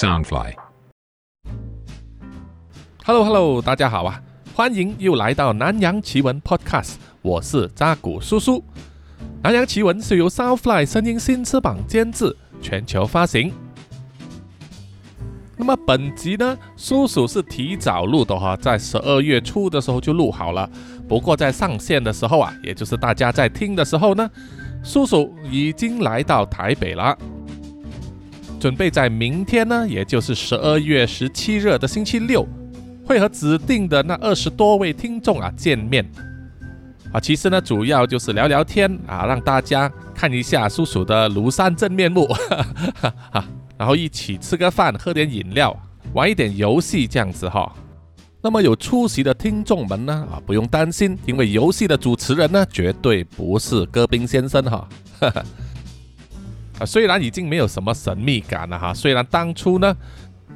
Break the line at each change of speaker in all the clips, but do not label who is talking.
Soundfly。
Hello Hello，大家好啊，欢迎又来到南洋奇闻 Podcast，我是扎古叔叔。南洋奇闻是由 Soundfly 声音新翅膀监制，全球发行。那么本集呢，叔叔是提早录的哈，在十二月初的时候就录好了。不过在上线的时候啊，也就是大家在听的时候呢，叔叔已经来到台北了，准备在明天呢，也就是十二月十七日的星期六，会和指定的那二十多位听众啊见面。啊，其实呢，主要就是聊聊天啊，让大家看一下叔叔的庐山真面目，哈哈哈。然后一起吃个饭，喝点饮料，玩一点游戏这样子哈。那么有出席的听众们呢啊，不用担心，因为游戏的主持人呢绝对不是戈宾先生哈。啊，虽然已经没有什么神秘感了哈，虽然当初呢，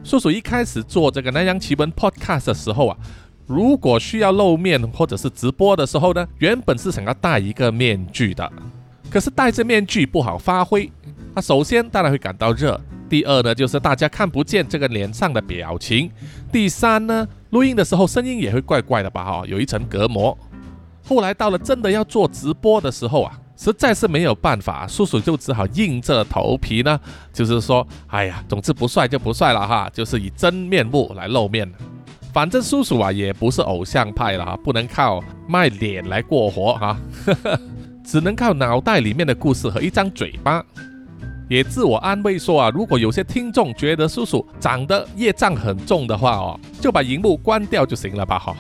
叔叔一开始做这个南洋奇闻 Podcast 的时候啊，如果需要露面或者是直播的时候呢，原本是想要戴一个面具的，可是戴着面具不好发挥。那首先当然会感到热。第二呢，就是大家看不见这个脸上的表情。第三呢，录音的时候声音也会怪怪的吧？哈，有一层隔膜。后来到了真的要做直播的时候啊，实在是没有办法，叔叔就只好硬着头皮呢，就是说，哎呀，总之不帅就不帅了哈，就是以真面目来露面。反正叔叔啊也不是偶像派了哈，不能靠卖脸来过活哈，只能靠脑袋里面的故事和一张嘴巴。也自我安慰说啊，如果有些听众觉得叔叔长得业障很重的话哦，就把荧幕关掉就行了吧哈。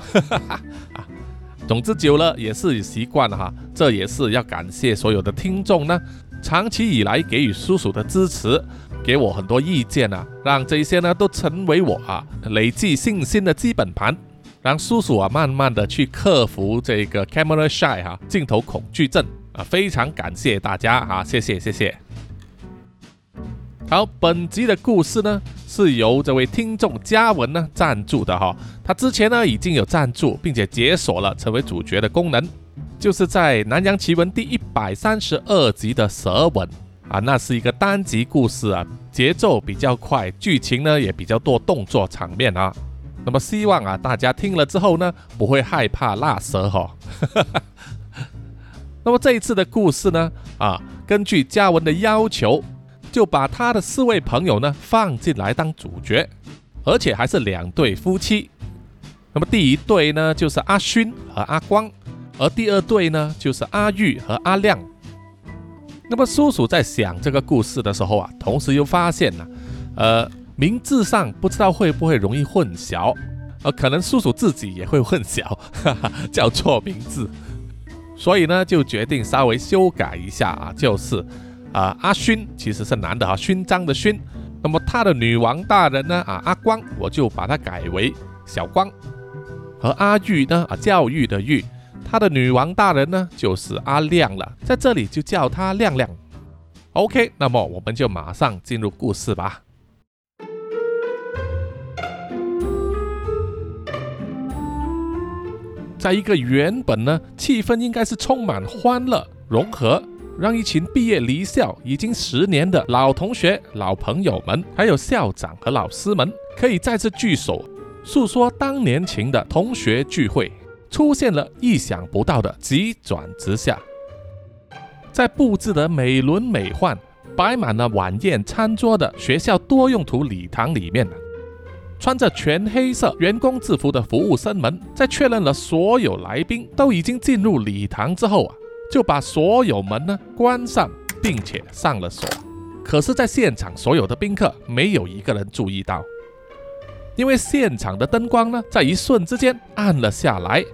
总之久了也是习惯了哈。这也是要感谢所有的听众呢，长期以来给予叔叔的支持，给我很多意见啊，让这些呢都成为我啊累积信心的基本盘，让叔叔啊慢慢的去克服这个 camera shy 哈镜头恐惧症啊。非常感谢大家啊，谢谢谢谢。好，本集的故事呢是由这位听众嘉文呢赞助的哈，他之前呢已经有赞助，并且解锁了成为主角的功能，就是在《南洋奇闻》第一百三十二集的舌吻啊，那是一个单集故事啊，节奏比较快，剧情呢也比较多动作场面啊，那么希望啊大家听了之后呢不会害怕辣舌哈。那么这一次的故事呢啊，根据嘉文的要求。就把他的四位朋友呢放进来当主角，而且还是两对夫妻。那么第一对呢就是阿勋和阿光，而第二对呢就是阿玉和阿亮。那么叔叔在想这个故事的时候啊，同时又发现呢，呃，名字上不知道会不会容易混淆，呃，可能叔叔自己也会混淆，哈哈，叫错名字，所以呢就决定稍微修改一下啊，就是。啊，阿勋其实是男的哈，勋章的勋。那么他的女王大人呢？啊，阿光，我就把它改为小光。和阿玉呢？啊，教育的育，他的女王大人呢就是阿亮了，在这里就叫他亮亮。OK，那么我们就马上进入故事吧。在一个原本呢，气氛应该是充满欢乐、融合。让一群毕业离校已经十年的老同学、老朋友们，还有校长和老师们，可以再次聚首，诉说当年情的同学聚会，出现了意想不到的急转直下。在布置得美轮美奂、摆满了晚宴餐桌的学校多用途礼堂里面，穿着全黑色员工制服的服务生们，在确认了所有来宾都已经进入礼堂之后啊。就把所有门呢关上，并且上了锁。可是，在现场所有的宾客没有一个人注意到，因为现场的灯光呢，在一瞬之间暗了下来，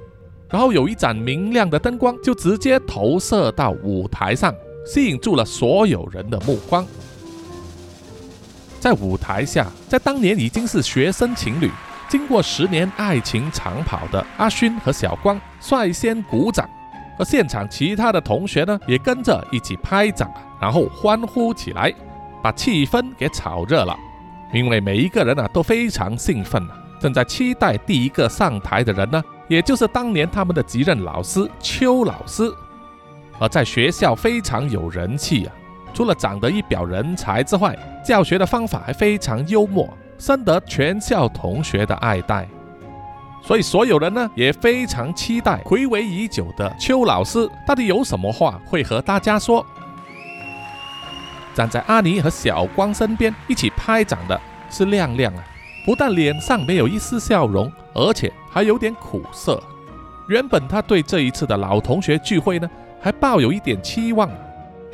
然后有一盏明亮的灯光就直接投射到舞台上，吸引住了所有人的目光。在舞台下，在当年已经是学生情侣，经过十年爱情长跑的阿勋和小光率先鼓掌。而现场其他的同学呢，也跟着一起拍掌，然后欢呼起来，把气氛给炒热了。因为每一个人啊都非常兴奋啊，正在期待第一个上台的人呢，也就是当年他们的级任老师邱老师。而在学校非常有人气啊，除了长得一表人才之外，教学的方法还非常幽默，深得全校同学的爱戴。所以所有人呢也非常期待回味已久的邱老师到底有什么话会和大家说。站在阿尼和小光身边一起拍掌的是亮亮啊，不但脸上没有一丝笑容，而且还有点苦涩。原本他对这一次的老同学聚会呢还抱有一点期望，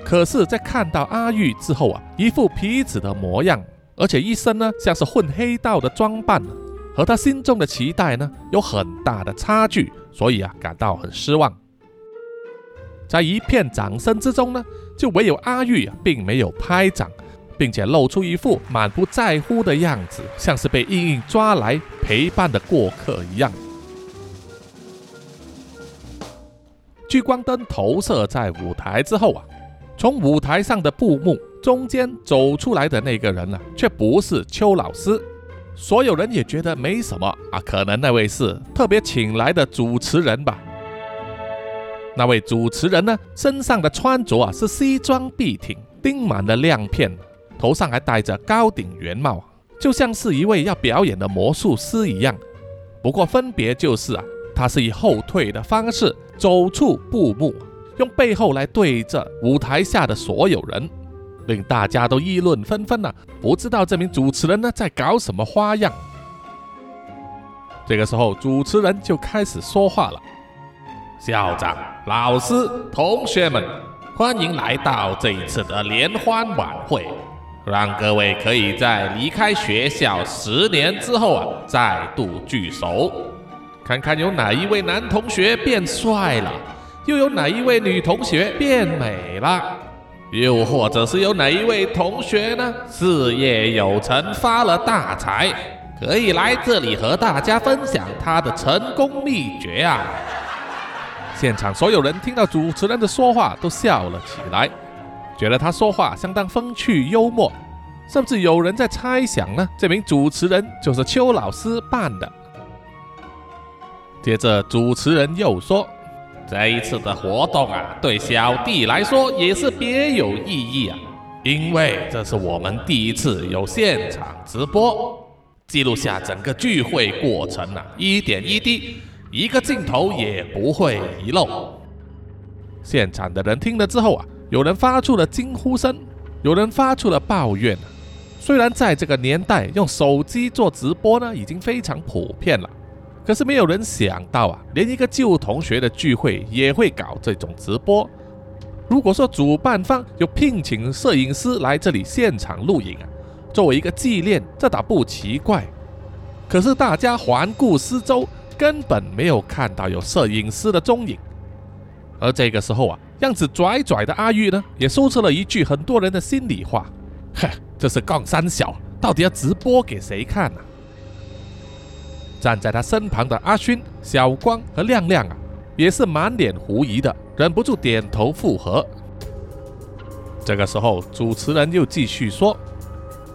可是，在看到阿玉之后啊，一副痞子的模样，而且一身呢像是混黑道的装扮。和他心中的期待呢有很大的差距，所以啊感到很失望。在一片掌声之中呢，就唯有阿玉啊并没有拍掌，并且露出一副满不在乎的样子，像是被硬硬抓来陪伴的过客一样。聚光灯投射在舞台之后啊，从舞台上的布幕中间走出来的那个人呢，却不是邱老师。所有人也觉得没什么啊，可能那位是特别请来的主持人吧。那位主持人呢，身上的穿着啊是西装笔挺，钉满了亮片，头上还戴着高顶圆帽，就像是一位要表演的魔术师一样。不过分别就是啊，他是以后退的方式走出布幕，用背后来对着舞台下的所有人。令大家都议论纷纷呢，不知道这名主持人呢在搞什么花样。这个时候，主持人就开始说话了：“校长、老师、同学们，欢迎来到这一次的联欢晚会，让各位可以在离开学校十年之后啊，再度聚首，看看有哪一位男同学变帅了，又有哪一位女同学变美了。”又或者是有哪一位同学呢，事业有成，发了大财，可以来这里和大家分享他的成功秘诀啊！现场所有人听到主持人的说话都笑了起来，觉得他说话相当风趣幽默，甚至有人在猜想呢，这名主持人就是邱老师扮的。接着主持人又说。这一次的活动啊，对小弟来说也是别有意义啊，因为这是我们第一次有现场直播，记录下整个聚会过程啊，一点一滴，一个镜头也不会遗漏。现场的人听了之后啊，有人发出了惊呼声，有人发出了抱怨。虽然在这个年代用手机做直播呢，已经非常普遍了。可是没有人想到啊，连一个旧同学的聚会也会搞这种直播。如果说主办方有聘请摄影师来这里现场录影啊，作为一个纪念，这倒不奇怪。可是大家环顾四周，根本没有看到有摄影师的踪影。而这个时候啊，样子拽拽的阿玉呢，也说出了一句很多人的心里话：“哼，这是杠三小，到底要直播给谁看呢？”站在他身旁的阿勋、小光和亮亮啊，也是满脸狐疑的，忍不住点头附和。这个时候，主持人又继续说：“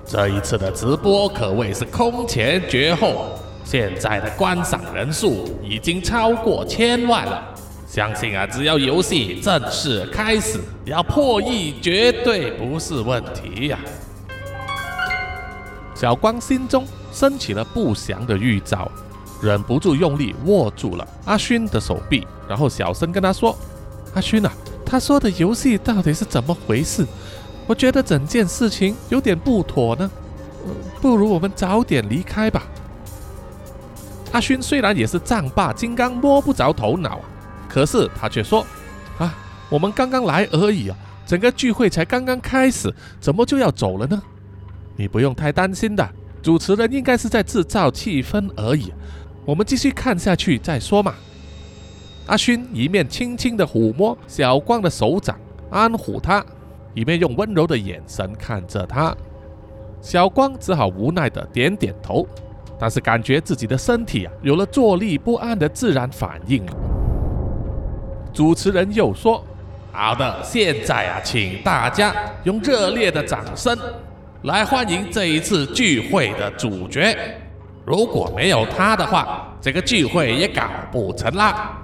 这一次的直播可谓是空前绝后，现在的观赏人数已经超过千万了。相信啊，只要游戏正式开始，要破亿绝对不是问题呀。”小光心中。升起了不祥的预兆，忍不住用力握住了阿勋的手臂，然后小声跟他说：“阿勋啊，他说的游戏到底是怎么回事？我觉得整件事情有点不妥呢，不如我们早点离开吧。”阿勋虽然也是丈八金刚摸不着头脑，可是他却说：“啊，我们刚刚来而已啊，整个聚会才刚刚开始，怎么就要走了呢？你不用太担心的。”主持人应该是在制造气氛而已，我们继续看下去再说嘛。阿勋一面轻轻的抚摸小光的手掌，安抚他，一面用温柔的眼神看着他。小光只好无奈的点点头，但是感觉自己的身体啊有了坐立不安的自然反应了。主持人又说：“好的，现在啊，请大家用热烈的掌声。”来欢迎这一次聚会的主角，如果没有他的话，这个聚会也搞不成啦。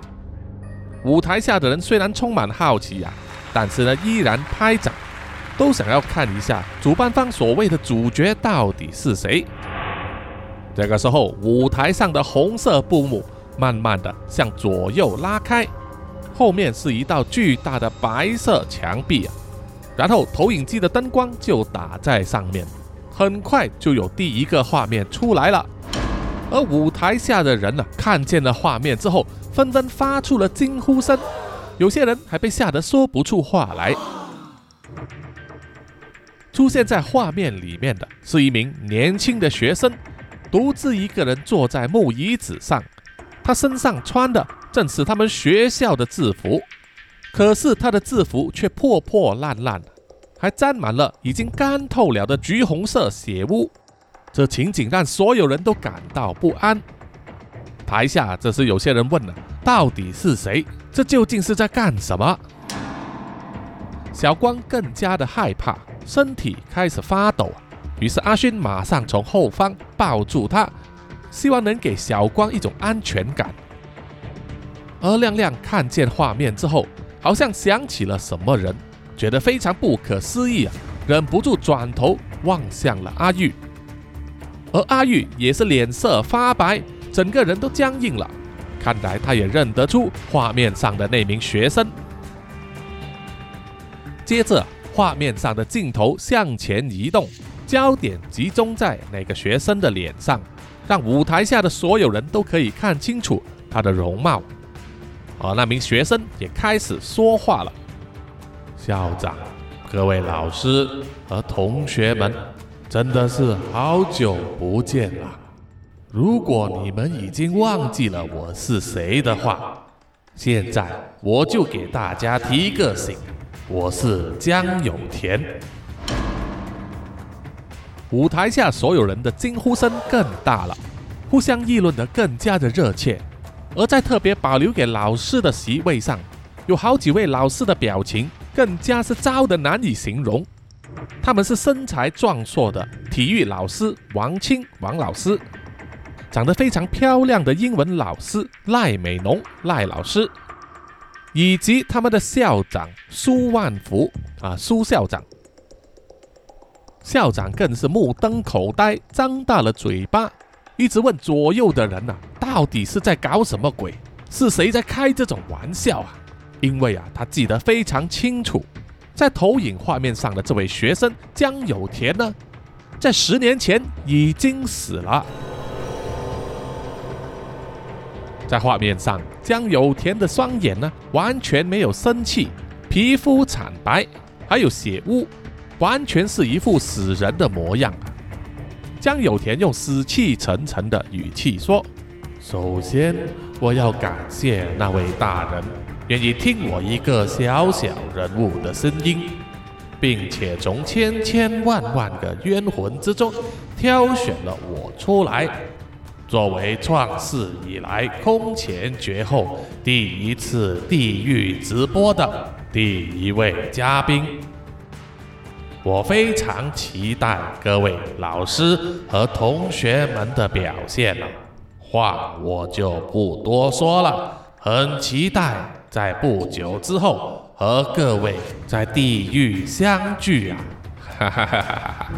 舞台下的人虽然充满好奇呀，但是呢依然拍掌，都想要看一下主办方所谓的主角到底是谁。这个时候，舞台上的红色布幕慢慢的向左右拉开，后面是一道巨大的白色墙壁啊，然后投影机的灯光就打在上面，很快就有第一个画面出来了。而舞台下的人呢，看见了画面之后，纷纷发出了惊呼声，有些人还被吓得说不出话来。出现在画面里面的是一名年轻的学生，独自一个人坐在木椅子上，他身上穿的正是他们学校的制服，可是他的制服却破破烂烂，还沾满了已经干透了的橘红色血污。这情景让所有人都感到不安。台下这时有些人问了：“到底是谁？这究竟是在干什么？”小光更加的害怕，身体开始发抖。于是阿勋马上从后方抱住他，希望能给小光一种安全感。而亮亮看见画面之后，好像想起了什么人，觉得非常不可思议啊，忍不住转头望向了阿玉。而阿玉也是脸色发白，整个人都僵硬了。看来他也认得出画面上的那名学生。接着，画面上的镜头向前移动，焦点集中在那个学生的脸上，让舞台下的所有人都可以看清楚他的容貌。而那名学生也开始说话了：“校长，各位老师和同学们。”真的是好久不见了。如果你们已经忘记了我是谁的话，现在我就给大家提个醒：我是江有田。舞台下所有人的惊呼声更大了，互相议论得更加的热切。而在特别保留给老师的席位上，有好几位老师的表情更加是糟的难以形容。他们是身材壮硕的体育老师王清王老师，长得非常漂亮的英文老师赖美浓赖老师，以及他们的校长苏万福啊苏校长。校长更是目瞪口呆，张大了嘴巴，一直问左右的人呐，到底是在搞什么鬼？是谁在开这种玩笑啊？因为啊，他记得非常清楚。在投影画面上的这位学生江有田呢，在十年前已经死了。在画面上，江有田的双眼呢完全没有生气，皮肤惨白，还有血污，完全是一副死人的模样。江有田用死气沉沉的语气说：“首先，我要感谢那位大人。”愿意听我一个小小人物的声音，并且从千千万万个冤魂之中挑选了我出来，作为创世以来空前绝后第一次地狱直播的第一位嘉宾。我非常期待各位老师和同学们的表现了，话我就不多说了，很期待。在不久之后和各位在地狱相聚啊！哈哈哈哈哈哈！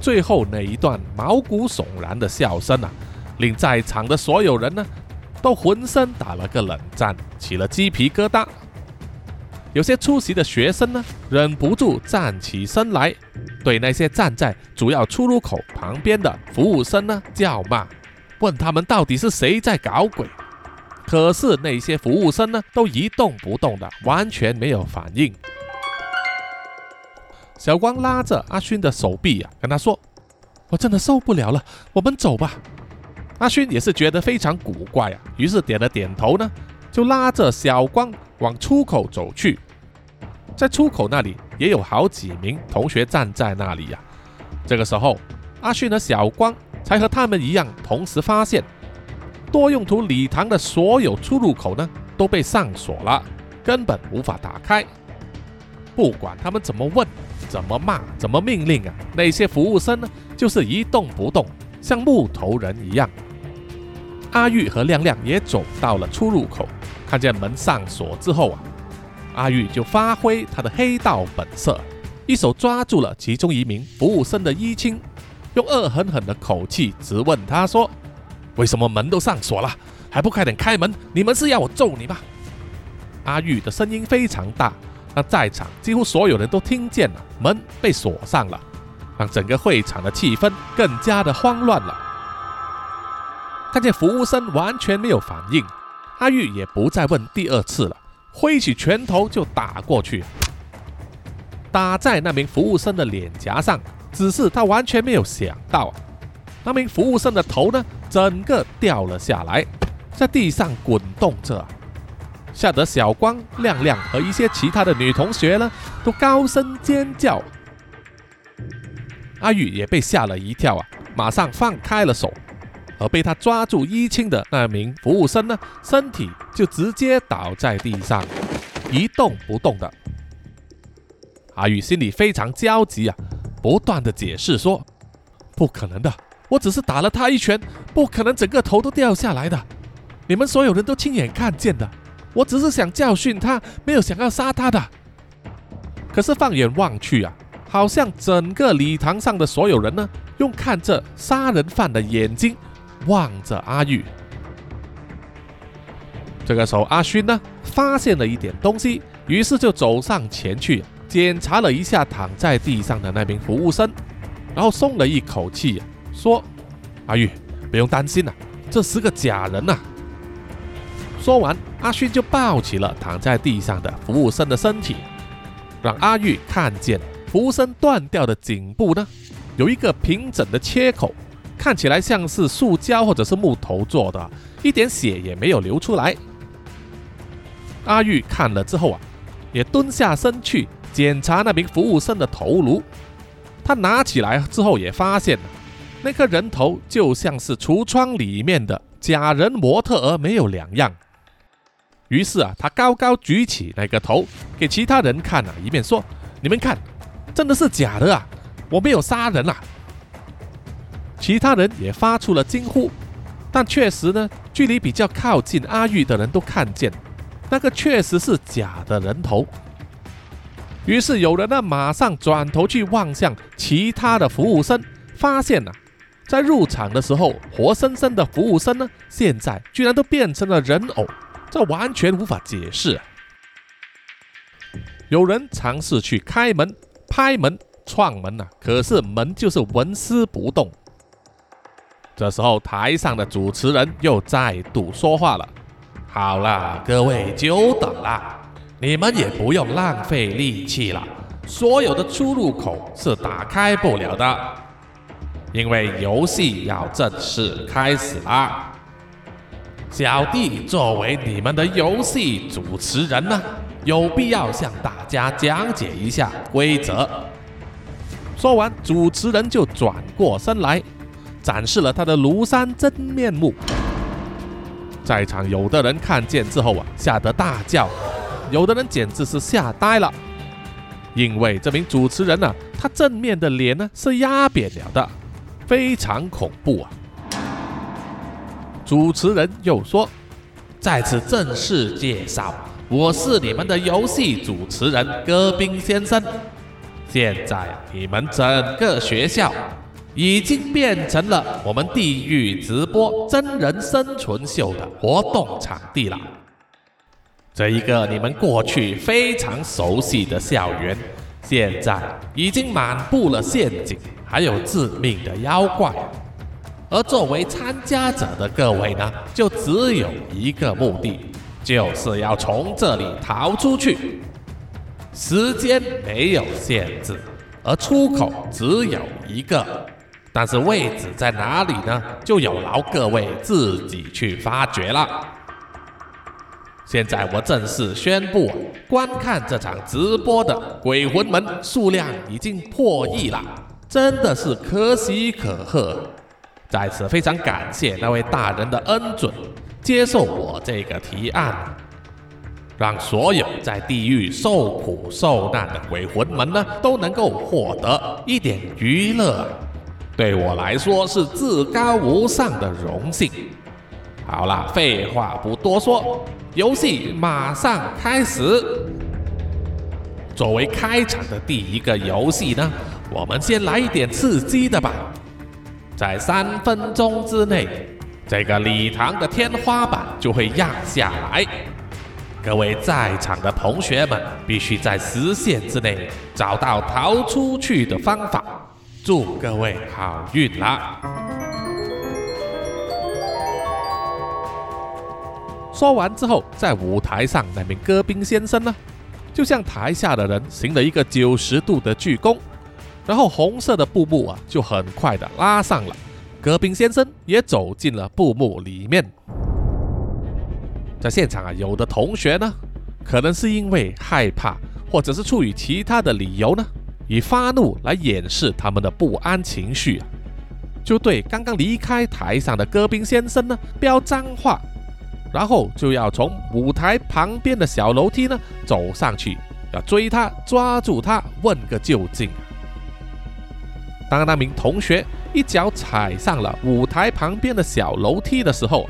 最后那一段毛骨悚然的笑声啊，令在场的所有人呢都浑身打了个冷战，起了鸡皮疙瘩。有些出席的学生呢，忍不住站起身来，对那些站在主要出入口旁边的服务生呢叫骂，问他们到底是谁在搞鬼。可是那些服务生呢，都一动不动的，完全没有反应。小光拉着阿勋的手臂啊，跟他说：“我真的受不了了，我们走吧。”阿勋也是觉得非常古怪啊，于是点了点头呢，就拉着小光往出口走去。在出口那里也有好几名同学站在那里呀。这个时候，阿勋和小光才和他们一样，同时发现。多用途礼堂的所有出入口呢都被上锁了，根本无法打开。不管他们怎么问、怎么骂、怎么命令啊，那些服务生呢就是一动不动，像木头人一样。阿玉和亮亮也走到了出入口，看见门上锁之后啊，阿玉就发挥他的黑道本色，一手抓住了其中一名服务生的衣襟，用恶狠狠的口气质问他说：“为什么门都上锁了，还不快点开门？你们是要我揍你吗？”阿玉的声音非常大，让在场几乎所有人都听见了。门被锁上了，让整个会场的气氛更加的慌乱了。看见服务生完全没有反应，阿玉也不再问第二次了，挥起拳头就打过去，打在那名服务生的脸颊上。只是他完全没有想到，啊那名服务生的头呢，整个掉了下来，在地上滚动着。吓得小光、亮亮和一些其他的女同学呢，都高声尖叫。阿玉也被吓了一跳啊，马上放开了手，而被他抓住衣襟的那名服务生呢，身体就直接倒在地上，一动不动的。阿玉心里非常焦急啊，不断的解释说：“不可能的，我只是打了他一拳，不可能整个头都掉下来的，你们所有人都亲眼看见的。”我只是想教训他，没有想要杀他的。可是放眼望去啊，好像整个礼堂上的所有人呢，用看着杀人犯的眼睛望着阿玉。这个时候，阿勋呢发现了一点东西，于是就走上前去检查了一下躺在地上的那名服务生，然后松了一口气，说：“阿玉，不用担心了，这是个假人呐。”说完，阿勋就抱起了躺在地上的服务生的身体，让阿玉看见服务生断掉的颈部呢，有一个平整的切口，看起来像是塑胶或者是木头做的，一点血也没有流出来。阿玉看了之后啊，也蹲下身去检查那名服务生的头颅，他拿起来之后也发现，那颗人头就像是橱窗里面的假人模特儿没有两样。于是啊，他高高举起那个头给其他人看啊，一面说：“你们看，真的是假的啊！我没有杀人啊！”其他人也发出了惊呼，但确实呢，距离比较靠近阿玉的人都看见，那个确实是假的人头。于是有人呢，马上转头去望向其他的服务生，发现啊，在入场的时候活生生的服务生呢，现在居然都变成了人偶。这完全无法解释。有人尝试去开门、拍门、撞门呐，可是门就是纹丝不动。这时候，台上的主持人又再度说话了：“好了，各位久等了，你们也不用浪费力气了。所有的出入口是打开不了的，因为游戏要正式开始啦。”小弟作为你们的游戏主持人呢，有必要向大家讲解一下规则。说完，主持人就转过身来，展示了他的庐山真面目。在场有的人看见之后啊，吓得大叫；有的人简直是吓呆了，因为这名主持人呢，他正面的脸呢是压扁了的，非常恐怖啊。主持人又说：“在此正式介绍，我是你们的游戏主持人戈宾先生。现在你们整个学校已经变成了我们地狱直播真人生存秀的活动场地了。这一个你们过去非常熟悉的校园，现在已经满布了陷阱，还有致命的妖怪。”而作为参加者的各位呢，就只有一个目的，就是要从这里逃出去。时间没有限制，而出口只有一个，但是位置在哪里呢？就有劳各位自己去发掘了。现在我正式宣布，观看这场直播的鬼魂们数量已经破亿了，真的是可喜可贺。在此非常感谢那位大人的恩准，接受我这个提案，让所有在地狱受苦受难的鬼魂们呢都能够获得一点娱乐，对我来说是至高无上的荣幸。好了，废话不多说，游戏马上开始。作为开场的第一个游戏呢，我们先来一点刺激的吧。在三分钟之内，这个礼堂的天花板就会压下来。各位在场的同学们，必须在时限之内找到逃出去的方法。祝各位好运啦！说完之后，在舞台上那名戈宾先生呢，就向台下的人行了一个九十度的鞠躬，然后红色的布幕啊，就很快的拉上了。戈宾先生也走进了布幕里面。在现场啊，有的同学呢，可能是因为害怕，或者是出于其他的理由呢，以发怒来掩饰他们的不安情绪啊，就对刚刚离开台上的戈宾先生呢，飙脏话。然后就要从舞台旁边的小楼梯呢走上去，要追他，抓住他，问个究竟。当那名同学一脚踩上了舞台旁边的小楼梯的时候，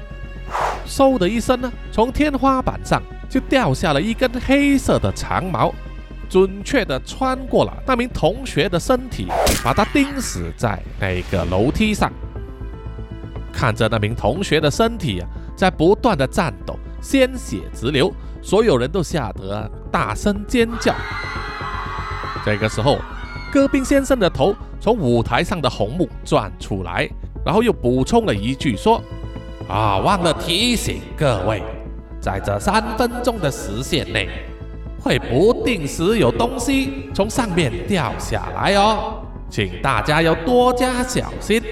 嗖的一声呢，从天花板上就掉下了一根黑色的长毛，准确的穿过了那名同学的身体，把他钉死在那个楼梯上。看着那名同学的身体啊。在不断的颤抖，鲜血直流，所有人都吓得大声尖叫。这个时候，戈宾先生的头从舞台上的红幕钻出来，然后又补充了一句说：“啊，忘了提醒各位，在这三分钟的时限内，会不定时有东西从上面掉下来哦，请大家要多加小心。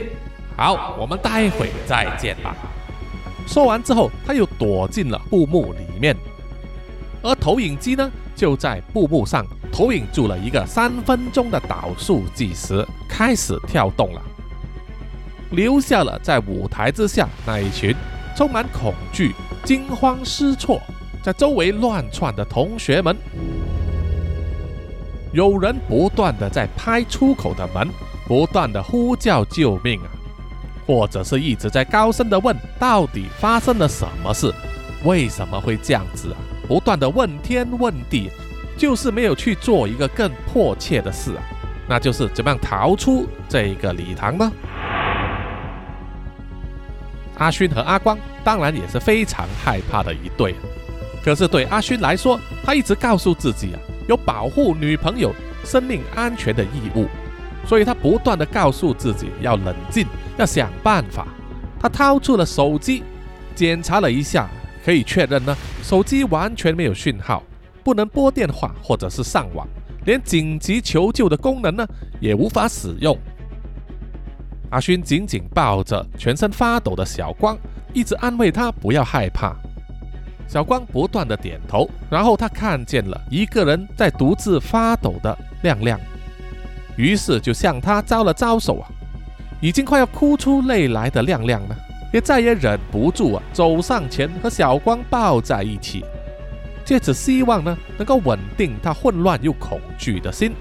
好，我们待会再见吧。”说完之后，他又躲进了布幕里面，而投影机呢，就在布幕上投影住了一个三分钟的倒数计时，开始跳动了，留下了在舞台之下那一群充满恐惧、惊慌失措，在周围乱窜的同学们。有人不断的在拍出口的门，不断的呼叫救命啊！或者是一直在高声的问，到底发生了什么事？为什么会这样子啊？不断的问天问地，就是没有去做一个更迫切的事啊，那就是怎么样逃出这个礼堂呢？阿勋和阿光当然也是非常害怕的一对，可是对阿勋来说，他一直告诉自己啊，有保护女朋友生命安全的义务。所以他不断的告诉自己要冷静，要想办法。他掏出了手机，检查了一下，可以确认呢，手机完全没有讯号，不能拨电话或者是上网，连紧急求救的功能呢也无法使用。阿勋紧紧抱着全身发抖的小光，一直安慰他不要害怕。小光不断的点头，然后他看见了一个人在独自发抖的亮亮。于是就向他招了招手啊，已经快要哭出泪来的亮亮呢，也再也忍不住啊，走上前和小光抱在一起，借此希望呢，能够稳定他混乱又恐惧的心。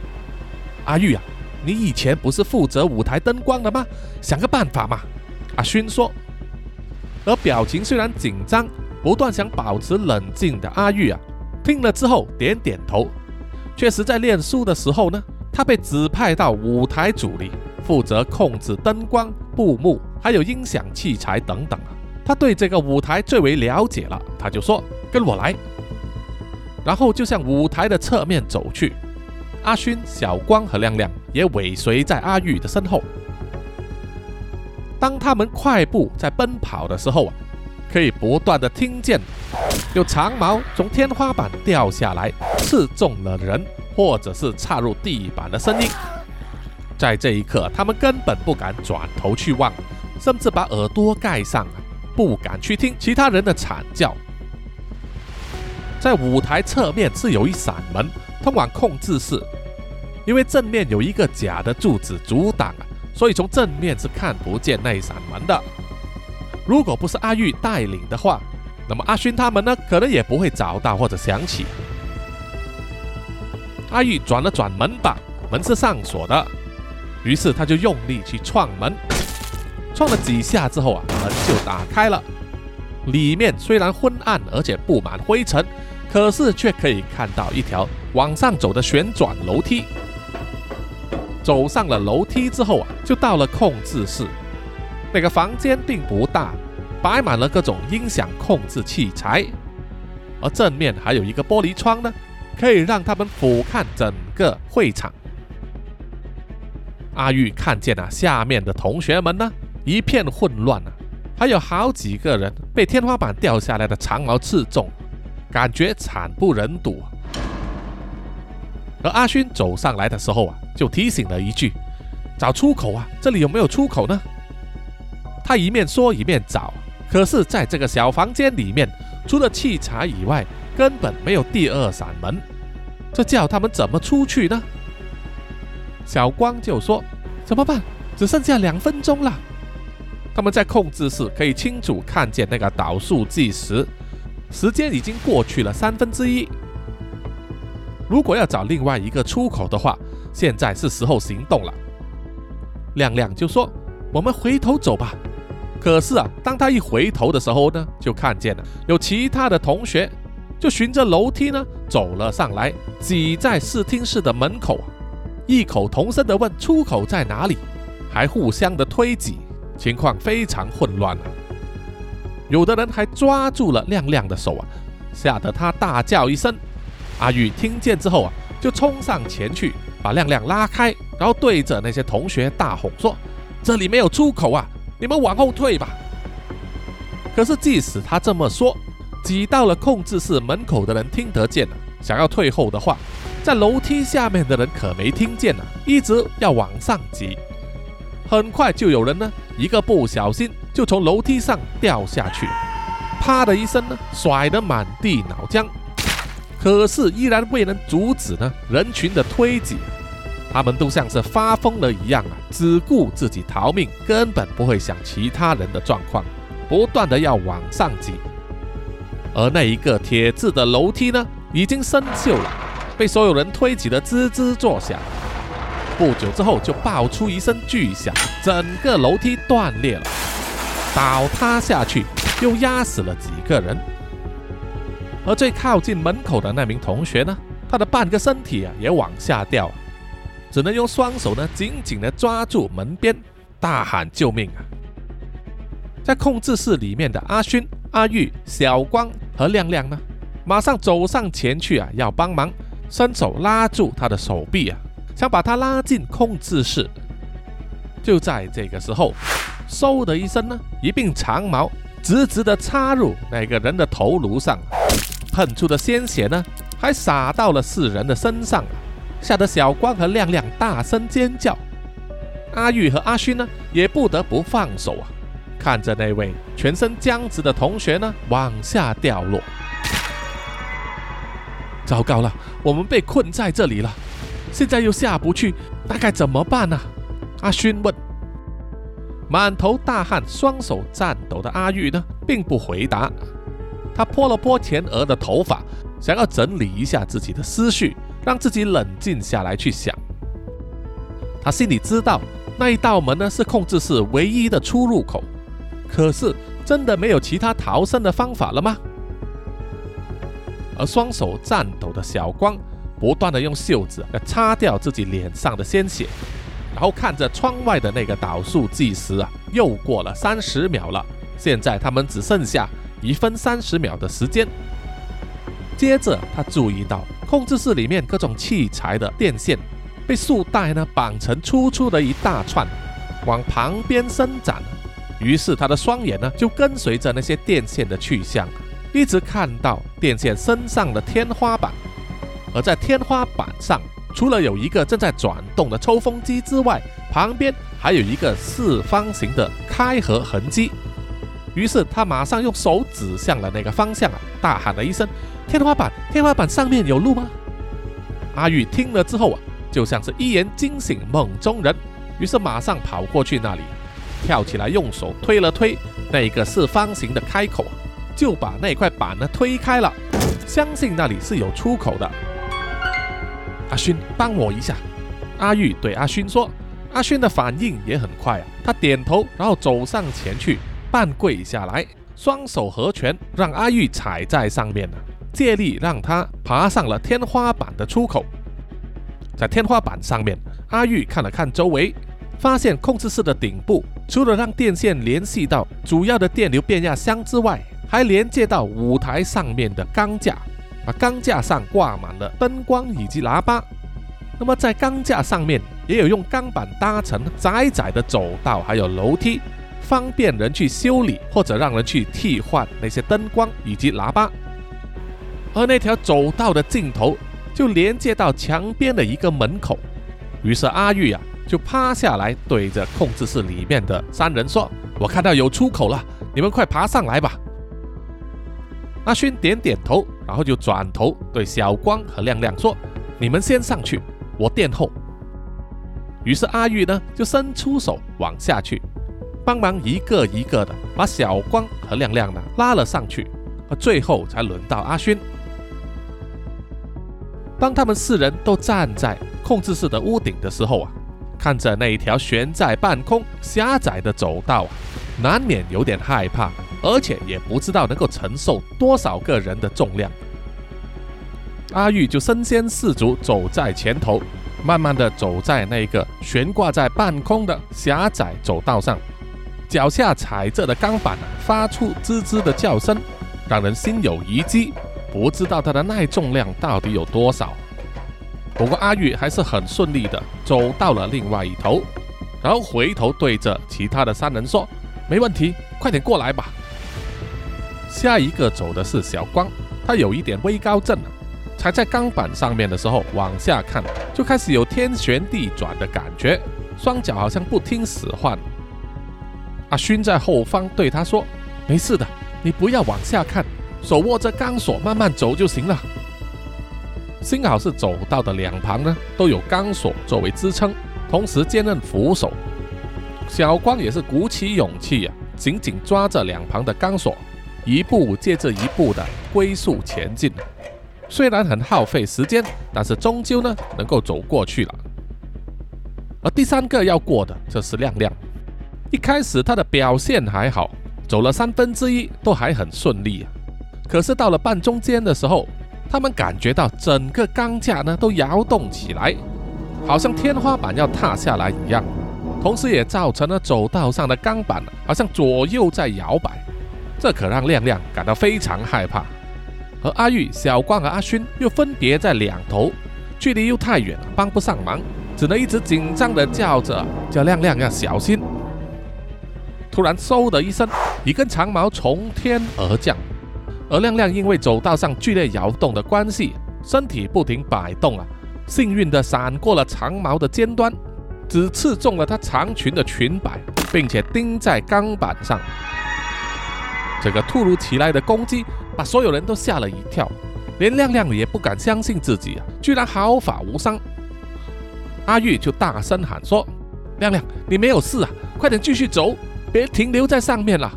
阿玉啊，你以前不是负责舞台灯光的吗？想个办法嘛。阿勋说。而表情虽然紧张，不断想保持冷静的阿玉啊，听了之后点点头。确实，在练书的时候呢。他被指派到舞台组里，负责控制灯光、布幕，还有音响器材等等啊。他对这个舞台最为了解了，他就说：“跟我来。”然后就向舞台的侧面走去。阿勋、小光和亮亮也尾随在阿玉的身后。当他们快步在奔跑的时候啊，可以不断的听见有长矛从天花板掉下来，刺中了人。或者是插入地板的声音，在这一刻，他们根本不敢转头去望，甚至把耳朵盖上，不敢去听其他人的惨叫。在舞台侧面是有一扇门，通往控制室，因为正面有一个假的柱子阻挡啊，所以从正面是看不见那一扇门的。如果不是阿玉带领的话，那么阿勋他们呢，可能也不会找到或者想起。阿玉转了转门把，门是上锁的，于是他就用力去撞门，撞了几下之后啊，门就打开了。里面虽然昏暗而且布满灰尘，可是却可以看到一条往上走的旋转楼梯。走上了楼梯之后啊，就到了控制室。那个房间并不大，摆满了各种音响控制器材，而正面还有一个玻璃窗呢，可以让他们俯瞰整个会场。阿玉看见了下面的同学们呢，一片混乱啊，还有好几个人被天花板掉下来的长矛刺中，感觉惨不忍睹。而阿勋走上来的时候啊，就提醒了一句：“找出口啊，这里有没有出口呢？”他一面说一面找，可是在这个小房间里面，除了器材以外，根本没有第二扇门，这叫他们怎么出去呢？小光就说：“怎么办？只剩下两分钟了。”他们在控制室可以清楚看见那个导数计时，时间已经过去了三分之一。如果要找另外一个出口的话，现在是时候行动了。亮亮就说：“我们回头走吧。”可是啊，当他一回头的时候呢，就看见了有其他的同学就循着楼梯呢走了上来，挤在视听室的门口啊，异口同声的问：“出口在哪里？”还互相的推挤，情况非常混乱啊。有的人还抓住了亮亮的手啊，吓得他大叫一声。阿玉听见之后啊，就冲上前去把亮亮拉开，然后对着那些同学大吼说：“这里没有出口啊，你们往后退吧！”可是即使他这么说，挤到了控制室门口的人听得见了，想要退后的话，在楼梯下面的人可没听见啊，一直要往上挤。很快就有人呢，一个不小心就从楼梯上掉下去，啪的一声呢，甩得满地脑浆。可是依然未能阻止呢人群的推挤，他们都像是发疯了一样啊，只顾自己逃命，根本不会想其他人的状况，不断的要往上挤。而那一个铁制的楼梯呢，已经生锈了，被所有人推挤得吱吱作响。不久之后就爆出一声巨响，整个楼梯断裂了，倒塌下去，又压死了几个人。而最靠近门口的那名同学呢，他的半个身体啊也往下掉，只能用双手呢紧紧的抓住门边，大喊救命啊！在控制室里面的阿勋、阿玉、小光和亮亮呢，马上走上前去啊，要帮忙，伸手拉住他的手臂啊，想把他拉进控制室。就在这个时候，嗖的一声呢，一柄长矛直直的插入那个人的头颅上。喷出的鲜血呢，还洒到了四人的身上，吓得小光和亮亮大声尖叫。阿玉和阿勋呢，也不得不放手啊，看着那位全身僵直的同学呢往下掉落。糟糕了，我们被困在这里了，现在又下不去，那该怎么办呢？阿勋问。满头大汗、双手颤抖的阿玉呢，并不回答。他拨了拨前额的头发，想要整理一下自己的思绪，让自己冷静下来去想。他心里知道那一道门呢是控制室唯一的出入口，可是真的没有其他逃生的方法了吗？而双手颤抖的小光不断的用袖子来擦掉自己脸上的鲜血，然后看着窗外的那个导数计时啊，又过了三十秒了，现在他们只剩下。一分三十秒的时间。接着，他注意到控制室里面各种器材的电线被束带呢绑成粗粗的一大串，往旁边伸展。于是，他的双眼呢就跟随着那些电线的去向，一直看到电线身上的天花板。而在天花板上，除了有一个正在转动的抽风机之外，旁边还有一个四方形的开合痕迹。于是他马上用手指向了那个方向啊，大喊了一声：“天花板，天花板上面有路吗？”阿玉听了之后啊，就像是一言惊醒梦中人，于是马上跑过去那里，跳起来用手推了推那个四方形的开口，就把那块板呢推开了，相信那里是有出口的。阿勋，帮我一下。阿玉对阿勋说。阿勋的反应也很快啊，他点头，然后走上前去。半跪下来，双手合拳，让阿玉踩在上面了借力让他爬上了天花板的出口。在天花板上面，阿玉看了看周围，发现控制室的顶部除了让电线联系到主要的电流变压箱之外，还连接到舞台上面的钢架，啊，钢架上挂满了灯光以及喇叭。那么在钢架上面也有用钢板搭成窄窄的走道，还有楼梯，方便人去修理或者让人去替换那些灯光以及喇叭。而那条走道的尽头就连接到墙边的一个门口。于是阿玉啊就趴下来对着控制室里面的三人说：“我看到有出口了，你们快爬上来吧。”阿勋点点头，然后就转头对小光和亮亮说：“你们先上去。”我殿后，于是阿玉呢就伸出手往下去，帮忙一个一个的把小光和亮亮呢拉了上去，最后才轮到阿勋。当他们四人都站在控制室的屋顶的时候啊，看着那一条悬在半空狭窄的走道啊，难免有点害怕，而且也不知道能够承受多少个人的重量。阿玉就身先士卒走在前头，慢慢的走在那个悬挂在半空的狭窄走道上，脚下踩着的钢板发出吱吱的叫声，让人心有余悸。不知道它的耐重量到底有多少。不过阿玉还是很顺利的走到了另外一头，然后回头对着其他的三人说：“没问题，快点过来吧。”下一个走的是小光，他有一点微高症。踩在钢板上面的时候，往下看就开始有天旋地转的感觉，双脚好像不听使唤。阿勋在后方对他说：“没事的，你不要往下看，手握着钢索慢慢走就行了。”幸好是走道的两旁呢都有钢索作为支撑，同时兼任扶手。小光也是鼓起勇气呀，紧紧抓着两旁的钢索，一步接着一步的龟速前进。虽然很耗费时间，但是终究呢能够走过去了。而第三个要过的，就是亮亮。一开始他的表现还好，走了三分之一都还很顺利啊。可是到了半中间的时候，他们感觉到整个钢架呢都摇动起来，好像天花板要塌下来一样。同时也造成了走道上的钢板好像左右在摇摆，这可让亮亮感到非常害怕。而阿玉、小光和阿勋又分别在两头，距离又太远，帮不上忙，只能一直紧张的叫着，叫亮亮要小心。突然，嗖的一声，一根长矛从天而降，而亮亮因为走道上剧烈摇动的关系，身体不停摆动啊，幸运的闪过了长矛的尖端，只刺中了他长裙的裙摆，并且钉在钢板上。这个突如其来的攻击把所有人都吓了一跳，连亮亮也不敢相信自己啊，居然毫发无伤。阿玉就大声喊说：“亮亮，你没有事啊，快点继续走，别停留在上面了。”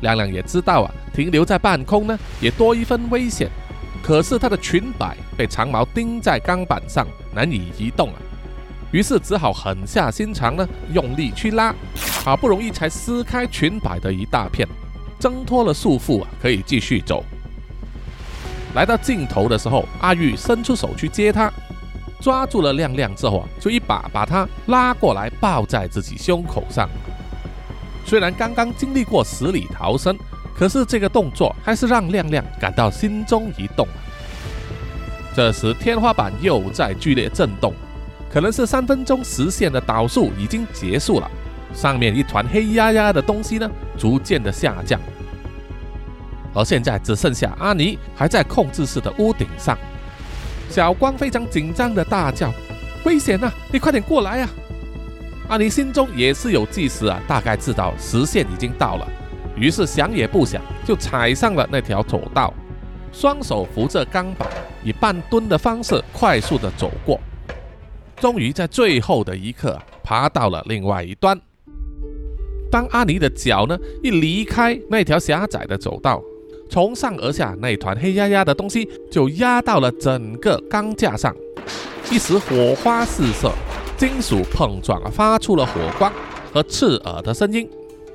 亮亮也知道啊，停留在半空呢，也多一分危险。可是他的裙摆被长矛钉在钢板上，难以移动啊，于是只好狠下心肠呢，用力去拉，好不容易才撕开裙摆的一大片。挣脱了束缚啊，可以继续走。来到尽头的时候，阿玉伸出手去接他，抓住了亮亮之后啊，就一把把他拉过来，抱在自己胸口上。虽然刚刚经历过死里逃生，可是这个动作还是让亮亮感到心中一动。这时天花板又在剧烈震动，可能是三分钟实现的导数已经结束了。上面一团黑压压的东西呢，逐渐的下降，而现在只剩下阿尼还在控制室的屋顶上。小光非常紧张的大叫：“危险啊！你快点过来啊！”阿尼心中也是有计时啊，大概知道时限已经到了，于是想也不想就踩上了那条走道，双手扶着钢板，以半蹲的方式快速的走过，终于在最后的一刻爬到了另外一端。当阿尼的脚呢一离开那条狭窄的走道，从上而下那团黑压压的东西就压到了整个钢架上，一时火花四射，金属碰撞发出了火光和刺耳的声音，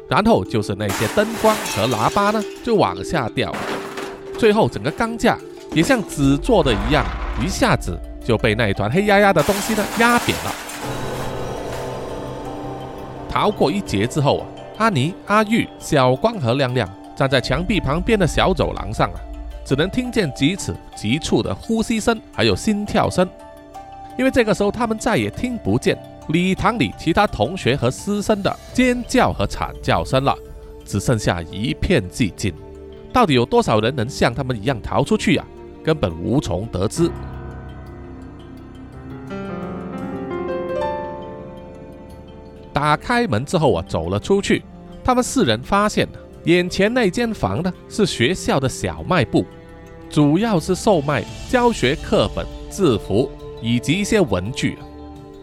然后就是那些灯光和喇叭呢就往下掉，最后整个钢架也像纸做的一样，一下子就被那一团黑压压的东西呢压扁了。逃过一劫之后啊，阿尼、阿玉、小光和亮亮站在墙壁旁边的小走廊上啊，只能听见几次急促的呼吸声，还有心跳声。因为这个时候他们再也听不见礼堂里其他同学和师生的尖叫和惨叫声了，只剩下一片寂静。到底有多少人能像他们一样逃出去呀？根本无从得知。打开门之后啊，走了出去。他们四人发现，眼前那间房呢是学校的小卖部，主要是售卖教学课本、制服以及一些文具。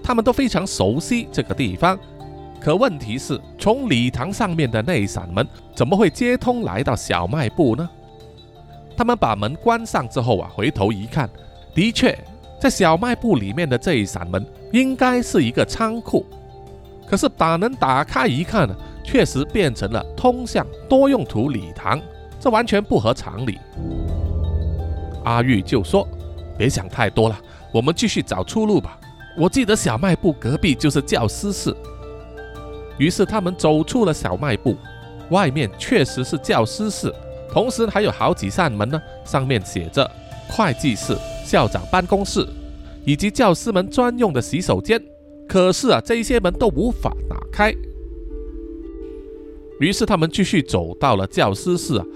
他们都非常熟悉这个地方。可问题是，从礼堂上面的那一扇门怎么会接通来到小卖部呢？他们把门关上之后啊，回头一看，的确，在小卖部里面的这一扇门应该是一个仓库。可是把门打开一看呢，确实变成了通向多用途礼堂，这完全不合常理。阿玉就说：“别想太多了，我们继续找出路吧。我记得小卖部隔壁就是教师室。”于是他们走出了小卖部，外面确实是教师室，同时还有好几扇门呢，上面写着会计室、校长办公室以及教师们专用的洗手间。可是啊，这些门都无法打开。于是他们继续走到了教师室啊，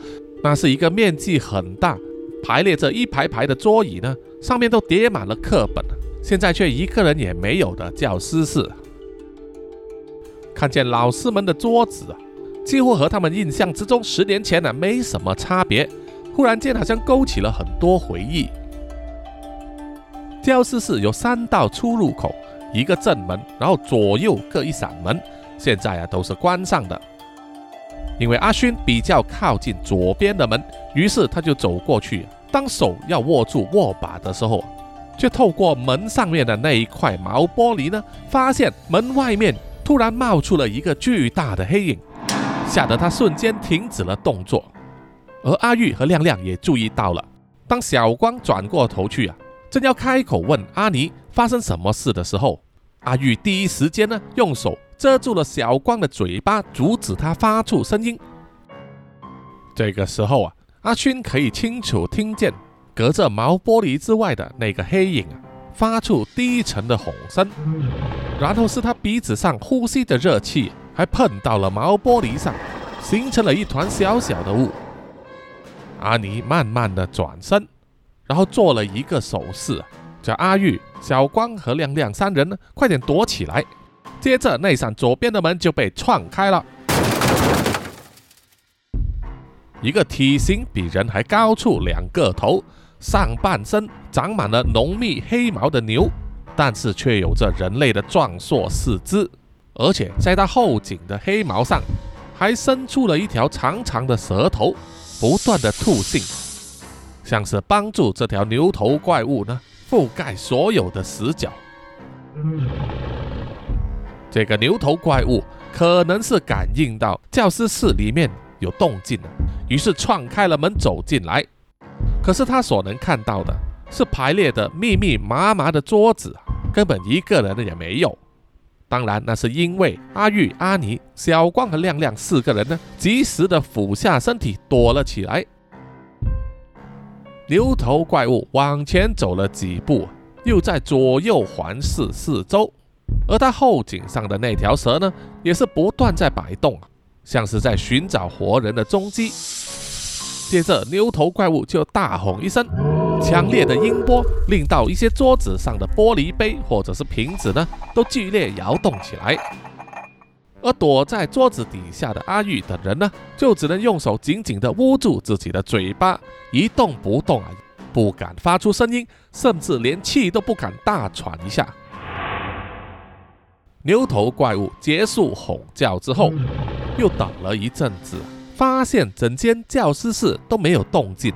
那是一个面积很大、排列着一排排的桌椅呢，上面都叠满了课本，现在却一个人也没有的教师室。看见老师们的桌子啊，几乎和他们印象之中十年前呢没什么差别，忽然间好像勾起了很多回忆。教师室有三道出入口。一个正门，然后左右各一扇门，现在啊都是关上的。因为阿勋比较靠近左边的门，于是他就走过去，当手要握住握把的时候，却透过门上面的那一块毛玻璃呢，发现门外面突然冒出了一个巨大的黑影，吓得他瞬间停止了动作。而阿玉和亮亮也注意到了，当小光转过头去啊。正要开口问阿尼发生什么事的时候，阿玉第一时间呢用手遮住了小光的嘴巴，阻止他发出声音。这个时候啊，阿勋可以清楚听见隔着毛玻璃之外的那个黑影啊发出低沉的吼声，然后是他鼻子上呼吸的热气还碰到了毛玻璃上，形成了一团小小的雾。阿尼慢慢的转身。然后做了一个手势，叫阿玉、小光和亮亮三人呢，快点躲起来。接着，那扇左边的门就被撞开了。一个体型比人还高出两个头、上半身长满了浓密黑毛的牛，但是却有着人类的壮硕四肢，而且在它后颈的黑毛上还伸出了一条长长的舌头，不断的吐信。像是帮助这条牛头怪物呢覆盖所有的死角。这个牛头怪物可能是感应到教师室里面有动静了，于是撞开了门走进来。可是他所能看到的是排列的密密麻麻的桌子，根本一个人也没有。当然，那是因为阿玉、阿尼、小光和亮亮四个人呢，及时的俯下身体躲了起来。牛头怪物往前走了几步，又在左右环视四周，而它后颈上的那条蛇呢，也是不断在摆动，像是在寻找活人的踪迹。接着，牛头怪物就大吼一声，强烈的音波令到一些桌子上的玻璃杯或者是瓶子呢，都剧烈摇动起来。而躲在桌子底下的阿玉等人呢，就只能用手紧紧地捂住自己的嘴巴，一动不动啊，不敢发出声音，甚至连气都不敢大喘一下。牛头怪物结束吼叫之后，又等了一阵子，发现整间教师室都没有动静，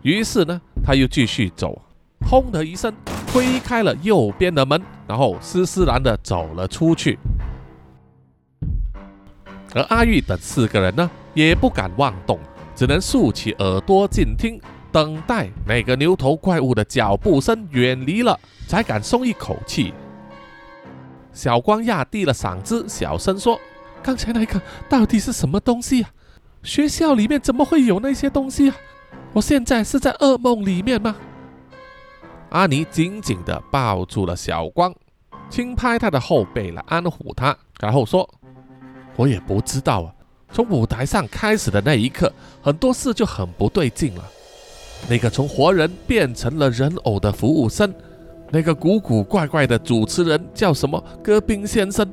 于是呢，他又继续走，轰的一声推开了右边的门，然后施施然地走了出去。而阿玉等四个人呢，也不敢妄动，只能竖起耳朵静听，等待那个牛头怪物的脚步声远离了，才敢松一口气。小光压低了嗓子，小声说：“刚才那个到底是什么东西啊？学校里面怎么会有那些东西啊？我现在是在噩梦里面吗？”阿尼紧紧地抱住了小光，轻拍他的后背来安抚他，然后说：“我也不知道啊。从舞台上开始的那一刻，很多事就很不对劲了。那个从活人变成了人偶的服务生，那个古古怪怪的主持人叫什么戈宾先生，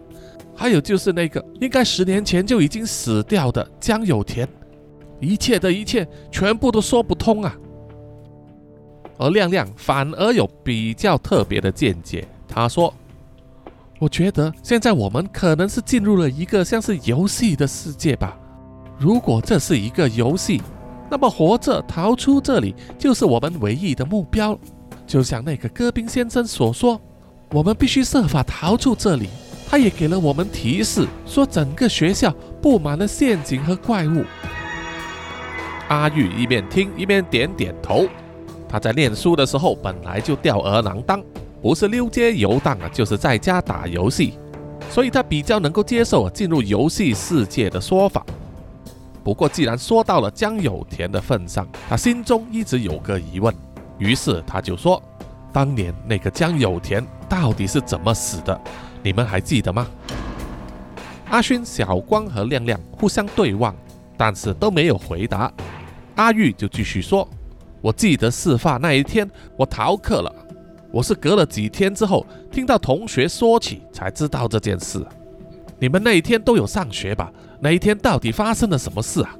还有就是那个应该十年前就已经死掉的江有田，一切的一切全部都说不通啊。”而亮亮反而有比较特别的见解。他说：“我觉得现在我们可能是进入了一个像是游戏的世界吧。如果这是一个游戏，那么活着逃出这里就是我们唯一的目标。就像那个戈宾先生所说，我们必须设法逃出这里。他也给了我们提示，说整个学校布满了陷阱和怪物。”阿玉一边听一边点点头。他在念书的时候本来就吊儿郎当，不是溜街游荡啊，就是在家打游戏，所以他比较能够接受进入游戏世界的说法。不过既然说到了江有田的份上，他心中一直有个疑问，于是他就说：“当年那个江有田到底是怎么死的？你们还记得吗？”阿勋、小光和亮亮互相对望，但是都没有回答。阿玉就继续说。我记得事发那一天，我逃课了。我是隔了几天之后听到同学说起，才知道这件事。你们那一天都有上学吧？那一天到底发生了什么事啊？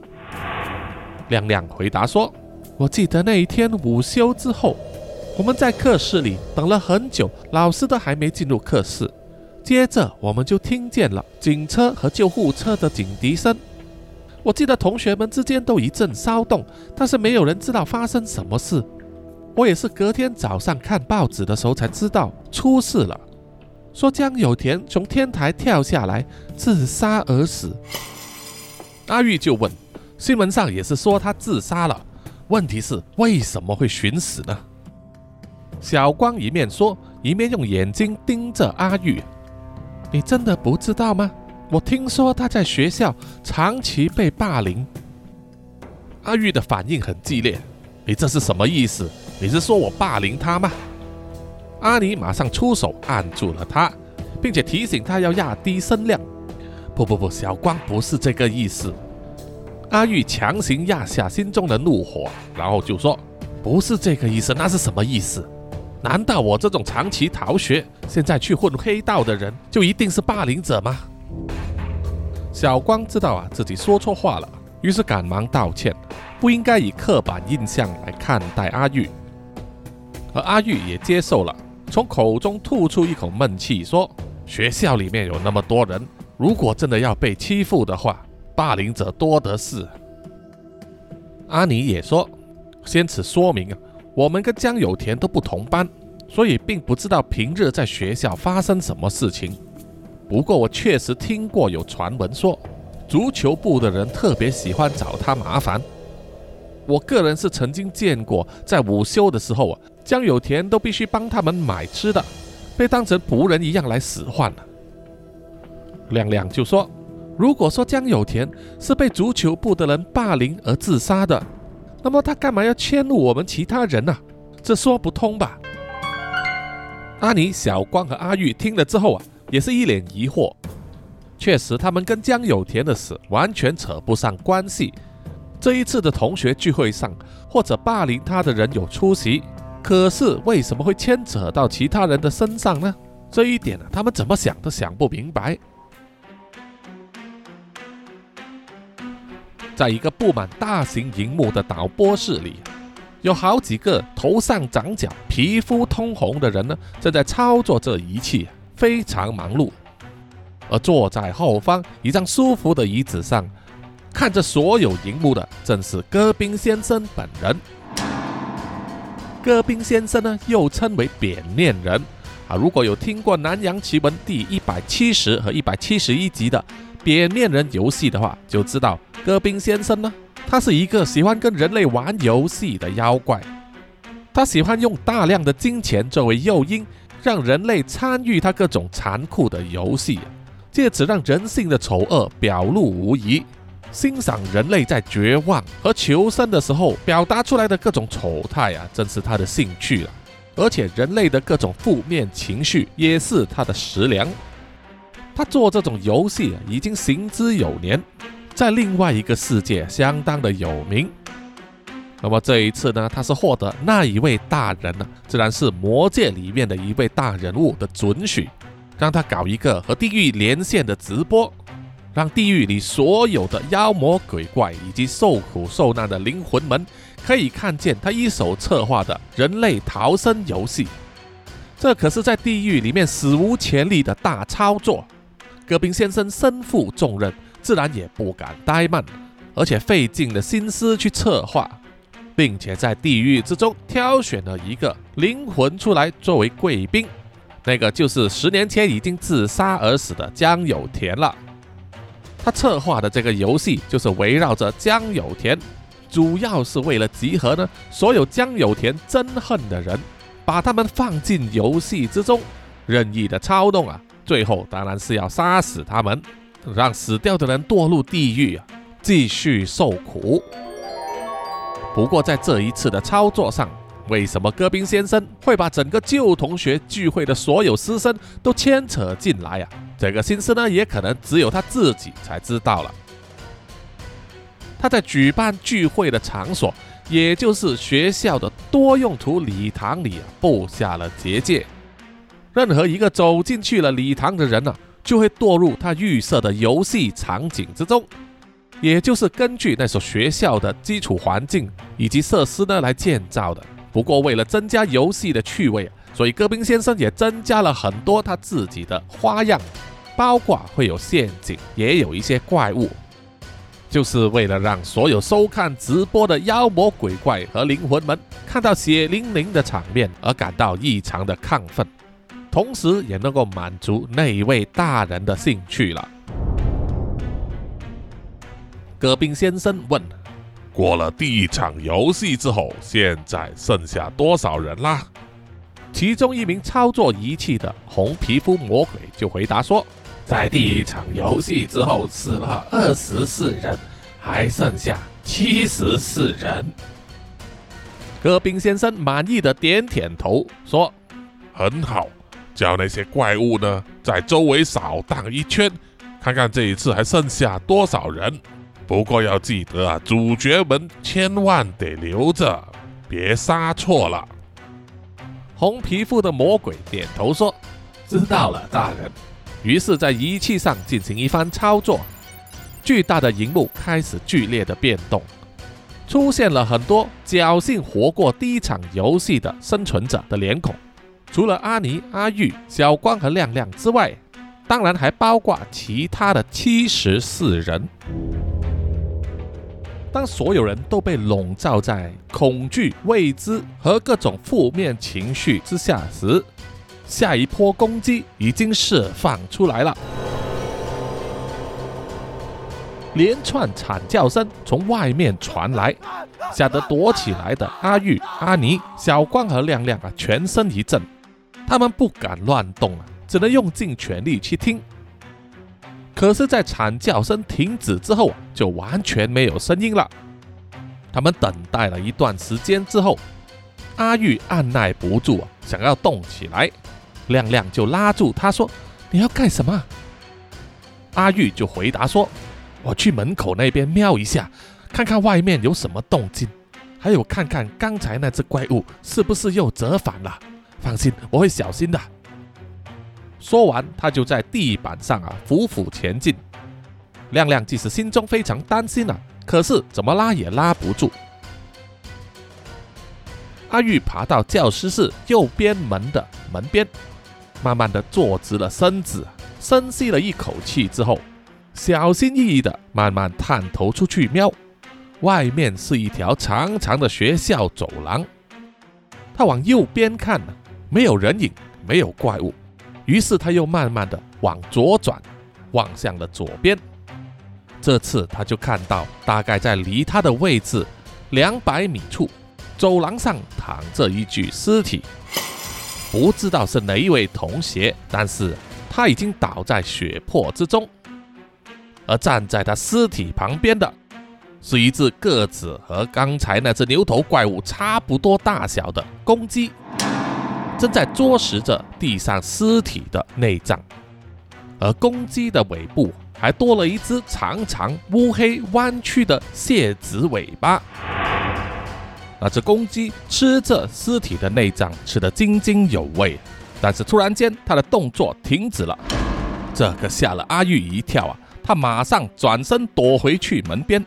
亮亮回答说：“我记得那一天午休之后，我们在课室里等了很久，老师都还没进入课室。接着我们就听见了警车和救护车的警笛声。”我记得同学们之间都一阵骚动，但是没有人知道发生什么事。我也是隔天早上看报纸的时候才知道出事了，说江有田从天台跳下来自杀而死。阿玉就问，新闻上也是说他自杀了，问题是为什么会寻死呢？小光一面说，一面用眼睛盯着阿玉：“你真的不知道吗？”我听说他在学校长期被霸凌。阿玉的反应很激烈，你这是什么意思？你是说我霸凌他吗？阿尼马上出手按住了他，并且提醒他要压低声量。不不不，小光不是这个意思。阿玉强行压下心中的怒火，然后就说：“不是这个意思，那是什么意思？难道我这种长期逃学，现在去混黑道的人，就一定是霸凌者吗？”小光知道啊自己说错话了，于是赶忙道歉，不应该以刻板印象来看待阿玉。而阿玉也接受了，从口中吐出一口闷气，说：“学校里面有那么多人，如果真的要被欺负的话，霸凌者多的是。”阿尼也说：“先此说明啊，我们跟江有田都不同班，所以并不知道平日在学校发生什么事情。”不过我确实听过有传闻说，足球部的人特别喜欢找他麻烦。我个人是曾经见过，在午休的时候啊，江有田都必须帮他们买吃的，被当成仆人一样来使唤了。亮亮就说：“如果说江有田是被足球部的人霸凌而自杀的，那么他干嘛要迁怒我们其他人呢？这说不通吧？”阿尼、小光和阿玉听了之后啊。也是一脸疑惑。确实，他们跟江有田的死完全扯不上关系。这一次的同学聚会上，或者霸凌他的人有出席，可是为什么会牵扯到其他人的身上呢？这一点呢，他们怎么想都想不明白。在一个布满大型荧幕的导播室里，有好几个头上长角、皮肤通红的人呢，正在操作这仪器。非常忙碌，而坐在后方一张舒服的椅子上，看着所有荧幕的正是戈宾先生本人。戈宾先生呢，又称为扁面人啊。如果有听过《南洋奇闻》第一百七十和一百七十一集的扁面人游戏的话，就知道戈宾先生呢他是一个喜欢跟人类玩游戏的妖怪，他喜欢用大量的金钱作为诱因，让人类参与他各种残酷的游戏，借此让人性的丑恶表露无遗，欣赏人类在绝望和求生的时候表达出来的各种丑态啊，正是他的兴趣了。而且人类的各种负面情绪也是他的食粮。他做这种游戏已经行之有年。在另外一个世界相当的有名。那么这一次呢，他是获得那一位大人呢，自然是魔界里面的一位大人物的准许，让他搞一个和地狱连线的直播，让地狱里所有的妖魔鬼怪以及受苦受难的灵魂们可以看见他一手策划的人类逃生游戏。这可是在地狱里面史无前例的大操作。戈宾先生身负重任。自然也不敢怠慢，而且费尽了心思去策划，并且在地狱之中挑选了一个灵魂出来作为贵宾，那个就是十年前已经自杀而死的江有田了。他策划的这个游戏就是围绕着江有田，主要是为了集合呢所有江有田憎恨的人，把他们放进游戏之中，任意的操纵啊，最后当然是要杀死他们。让死掉的人堕入地狱啊，继续受苦。不过在这一次的操作上，为什么戈宾先生会把整个旧同学聚会的所有师生都牵扯进来啊？这个心思呢，也可能只有他自己才知道了。他在举办聚会的场所，也就是学校的多用途礼堂里啊，布下了结界。任何一个走进去了礼堂的人呢？就会堕入他预设的游戏场景之中，也就是根据那所学校的基础环境以及设施呢来建造的。不过为了增加游戏的趣味啊，所以戈宾先生也增加了很多他自己的花样，包括会有陷阱，也有一些怪物，就是为了让所有收看直播的妖魔鬼怪和灵魂们看到血淋淋的场面而感到异常的亢奋。同时也能够满足那一位大人的兴趣了。戈宾先生问：“
过了第一场游戏之后，现在剩下多少人啦？”
其中一名操作仪器的红皮肤魔鬼就回答说：“
在第一场游戏之后死了二十四人，还剩下七十四人。”
戈宾先生满意的点点头说：“
很好。”叫那些怪物呢，在周围扫荡一圈，看看这一次还剩下多少人。不过要记得啊，主角们千万得留着，别杀错了。
红皮肤的魔鬼点头说：“
知道了，大人。”
于是，在仪器上进行一番操作，巨大的荧幕开始剧烈的变动，出现了很多侥幸活过第一场游戏的生存者的脸孔。除了阿尼、阿玉、小光和亮亮之外，当然还包括其他的七十四人。当所有人都被笼罩在恐惧、未知和各种负面情绪之下时，下一波攻击已经释放出来了。连串惨叫声从外面传来，吓得躲起来的阿玉、阿尼、小光和亮亮啊，全身一震。他们不敢乱动啊，只能用尽全力去听。可是，在惨叫声停止之后，就完全没有声音了。他们等待了一段时间之后，阿玉按耐不住，想要动起来。亮亮就拉住他说：“你要干什么？”阿玉就回答说：“我去门口那边瞄一下，看看外面有什么动静，还有看看刚才那只怪物是不是又折返了。”放心，我会小心的。说完，他就在地板上啊匍匐前进。亮亮即使心中非常担心啊，可是怎么拉也拉不住。阿玉爬到教师室右边门的门边，慢慢的坐直了身子，深吸了一口气之后，小心翼翼的慢慢探头出去瞄。外面是一条长长的学校走廊，他往右边看。没有人影，没有怪物，于是他又慢慢的往左转，望向了左边。这次他就看到，大概在离他的位置两百米处，走廊上躺着一具尸体，不知道是哪一位同学，但是他已经倒在血泊之中，而站在他尸体旁边的，是一只个子和刚才那只牛头怪物差不多大小的公鸡，正在啄食着地上尸体的内脏，而公鸡的尾部。还多了一只长长、乌黑、弯曲的蟹子尾巴。那只公鸡吃着尸体的内脏，吃得津津有味。但是突然间，它的动作停止了，这可吓了阿玉一跳啊！他马上转身躲回去门边。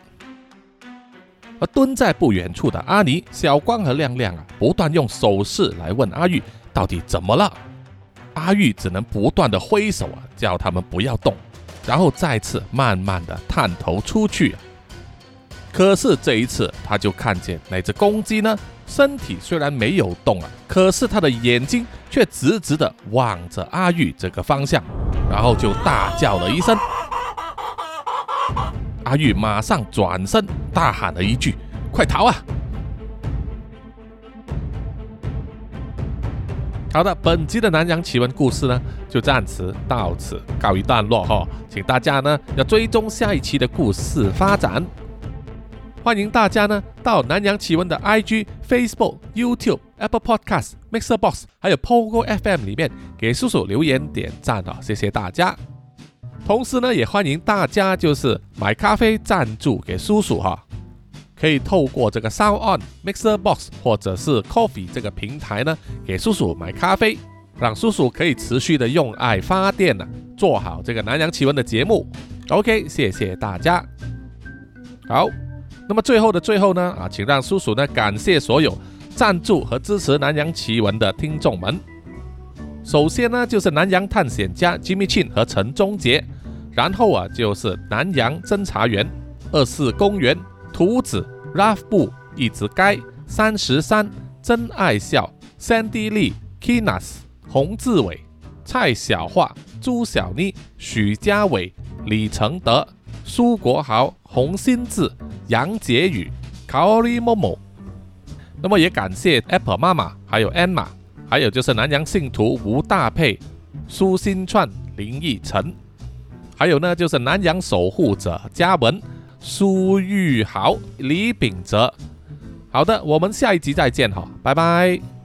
而蹲在不远处的阿尼、小光和亮亮啊，不断用手势来问阿玉到底怎么了。阿玉只能不断的挥手啊，叫他们不要动。然后再次慢慢的探头出去，可是这一次他就看见那只公鸡呢，身体虽然没有动啊，可是他的眼睛却直直的望着阿玉这个方向，然后就大叫了一声。阿玉马上转身大喊了一句：“快逃啊！”好的，本集的南洋奇闻故事呢，就暂时到此告一段落哈，请大家呢要追踪下一期的故事发展。欢迎大家呢到南洋奇闻的 IG、Facebook、YouTube、Apple Podcasts、Mixer Box 还有 Pogo FM 里面给叔叔留言点赞哦，谢谢大家。同时呢，也欢迎大家就是买咖啡赞助给叔叔哈。可以透过这个 Sound On Mixer Box 或者是 Coffee 这个平台呢，给叔叔买咖啡，让叔叔可以持续的用爱发电呢，做好这个南洋奇闻的节目。OK，谢谢大家。好，那么最后的最后呢，啊，请让叔叔呢感谢所有赞助和支持南洋奇闻的听众们。首先呢，就是南洋探险家 Jimmy Chin 和陈忠杰，然后啊，就是南洋侦查员二四公园。图子、Ralph 布、一直该、三十三、真爱笑、Sandy Lee、Kinas、洪志伟、蔡小桦、朱小妮、许家伟、李承德、苏国豪、洪新志、杨杰宇、Kaori Momo。那么也感谢 Apple 妈妈，还有 Emma，还有就是南洋信徒吴大佩、苏新串、林奕晨，还有呢就是南洋守护者嘉文。苏玉豪、李秉哲，好的，我们下一集再见哈，拜拜。